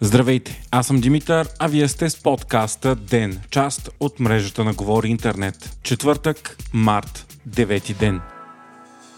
Здравейте, аз съм Димитър, а вие сте с подкаста ДЕН, част от мрежата на Говори Интернет. Четвъртък, март, девети ден –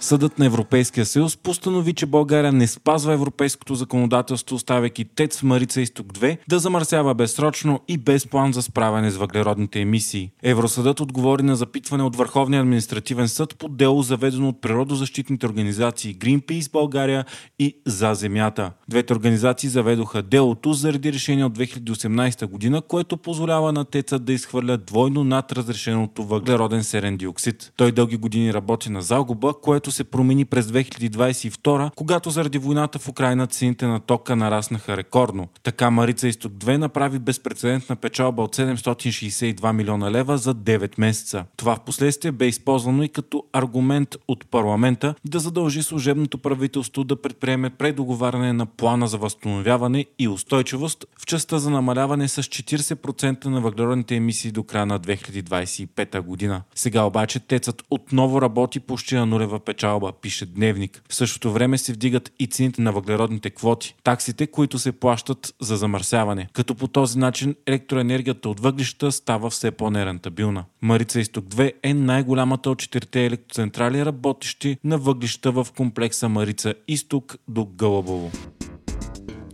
Съдът на Европейския съюз постанови, че България не спазва европейското законодателство, оставяйки ТЕЦ Марица Изток 2 да замърсява безсрочно и без план за справяне с въглеродните емисии. Евросъдът отговори на запитване от Върховния административен съд по дело заведено от природозащитните организации Greenpeace България и За земята. Двете организации заведоха делото заради решение от 2018 година, което позволява на ТЕЦа да изхвърля двойно над разрешеното въглероден серен диоксид. Той дълги години работи на загуба, което което се промени през 2022, когато заради войната в Украина цените на тока нараснаха рекордно. Така Марица Изток 2 направи безпредседентна печалба от 762 милиона лева за 9 месеца. Това в последствие бе използвано и като аргумент от парламента да задължи служебното правителство да предприеме предоговаряне на плана за възстановяване и устойчивост в частта за намаляване с 40% на въглеродните емисии до края на 2025 година. Сега обаче тецът отново работи почти на нулева печалба печалба, пише Дневник. В същото време се вдигат и цените на въглеродните квоти, таксите, които се плащат за замърсяване, като по този начин електроенергията от въглища става все по-нерентабилна. Марица Изток 2 е най-голямата от четирите електроцентрали, работещи на въглища в комплекса Марица Изток до Гълъбово.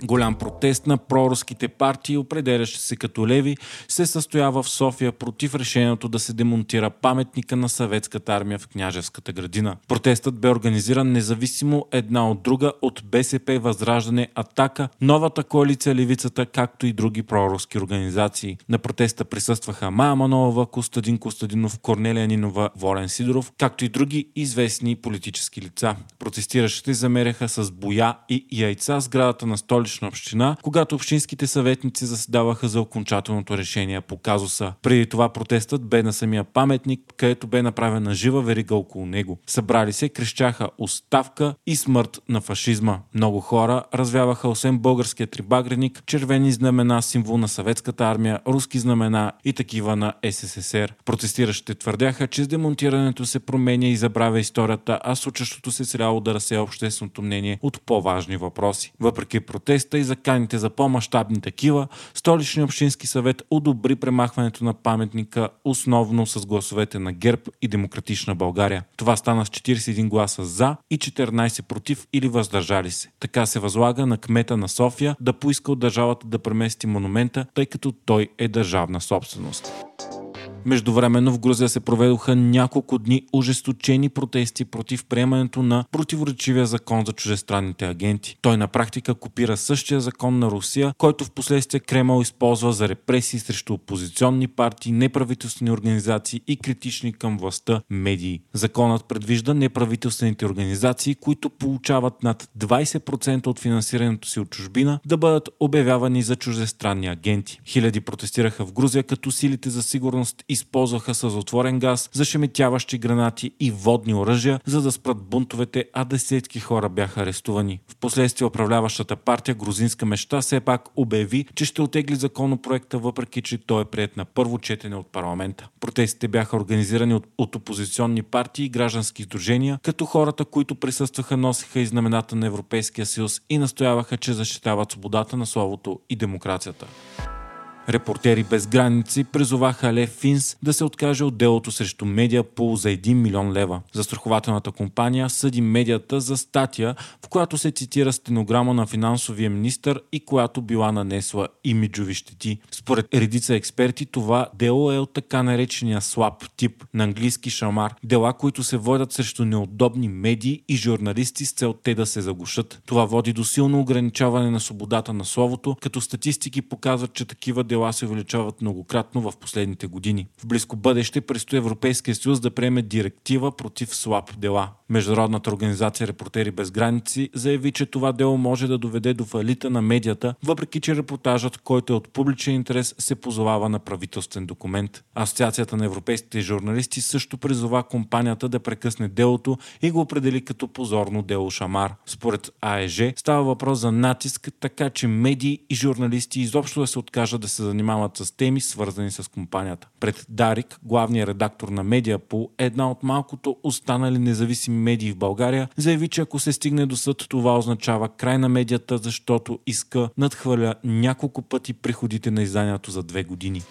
Голям протест на проруските партии, определящи се като леви, се състоява в София против решението да се демонтира паметника на съветската армия в Княжевската градина. Протестът бе организиран независимо една от друга от БСП, Възраждане, Атака, новата коалиция Левицата, както и други проруски организации. На протеста присъстваха Майя Манова, Костадин Костадинов, Корнелия Нинова, Волен Сидоров, както и други известни политически лица. Протестиращите замеряха с боя и яйца сградата на столична Столична община, когато общинските съветници заседаваха за окончателното решение по казуса. Преди това протестът бе на самия паметник, където бе направена жива верига около него. Събрали се, крещяха оставка и смърт на фашизма. Много хора развяваха освен българския трибагреник, червени знамена, символ на съветската армия, руски знамена и такива на СССР. Протестиращите твърдяха, че с демонтирането се променя и забравя историята, а случващото се цяло да разсея общественото мнение от по-важни въпроси. Въпреки протест, протеста и заканите за по-масштабни такива, Столичния общински съвет одобри премахването на паметника основно с гласовете на ГЕРБ и Демократична България. Това стана с 41 гласа за и 14 против или въздържали се. Така се възлага на кмета на София да поиска от държавата да премести монумента, тъй като той е държавна собственост. Междувременно в Грузия се проведоха няколко дни ожесточени протести против приемането на противоречивия закон за чужестранните агенти. Той на практика копира същия закон на Русия, който в последствие Кремъл използва за репресии срещу опозиционни партии, неправителствени организации и критични към властта медии. Законът предвижда неправителствените организации, които получават над 20% от финансирането си от чужбина, да бъдат обявявани за чуждестранни агенти. Хиляди протестираха в Грузия, като силите за сигурност използваха съзотворен газ, зашеметяващи гранати и водни оръжия, за да спрат бунтовете, а десетки хора бяха арестувани. Впоследствие управляващата партия Грузинска мечта все пак обяви, че ще отегли законопроекта, въпреки че той е прият на първо четене от парламента. Протестите бяха организирани от, от опозиционни партии и граждански издружения, като хората, които присъстваха, носиха и знамената на Европейския съюз и настояваха, че защитават свободата на словото и демокрацията. Репортери без граници призоваха Лев Финс да се откаже от делото срещу Медиапул за 1 милион лева. Застрахователната компания съди медията за статия, в която се цитира стенограма на финансовия министр и която била нанесла имиджови щети. Според редица експерти това дело е от така наречения слаб тип на английски шамар. Дела, които се водят срещу неудобни медии и журналисти с цел те да се заглушат. Това води до силно ограничаване на свободата на словото, като статистики показват, че такива дела се увеличават многократно в последните години. В близко бъдеще предстои Европейския съюз да приеме директива против слаб дела. Международната организация Репортери без граници заяви, че това дело може да доведе до фалита на медията, въпреки че репортажът, който е от публичен интерес, се позовава на правителствен документ. Асоциацията на европейските журналисти също призова компанията да прекъсне делото и го определи като позорно дело Шамар. Според АЕЖ става въпрос за натиск, така че медии и журналисти изобщо да се откажат да се занимават с теми, свързани с компанията. Пред Дарик, главният редактор на Медиапол, една от малкото останали независими медии в България, заяви, че ако се стигне до съд, това означава край на медията, защото иска надхвърля няколко пъти приходите на изданието за две години.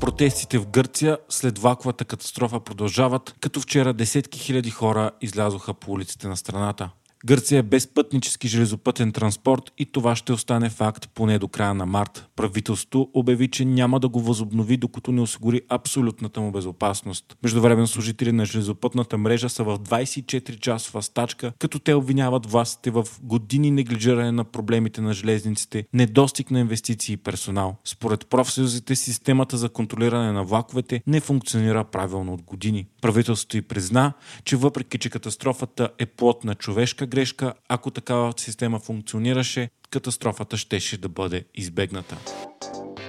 Протестите в Гърция след ваковата катастрофа продължават, като вчера десетки хиляди хора излязоха по улиците на страната. Гърция е без пътнически железопътен транспорт и това ще остане факт поне до края на март. Правителството обяви, че няма да го възобнови, докато не осигури абсолютната му безопасност. Междувременно служители на железопътната мрежа са в 24-часова стачка, като те обвиняват властите в години неглижиране на проблемите на железниците, недостиг на инвестиции и персонал. Според профсъюзите, системата за контролиране на влаковете не функционира правилно от години. Правителството и призна, че въпреки, че катастрофата е плод на човешка грешка, ако такава система функционираше, катастрофата щеше да бъде избегната.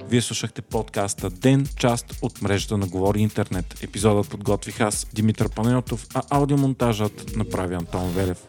Вие слушахте подкаста Ден, част от мрежата на Говори Интернет. Епизодът подготвих аз, Димитър Панайотов, а аудиомонтажът направи Антон Велев.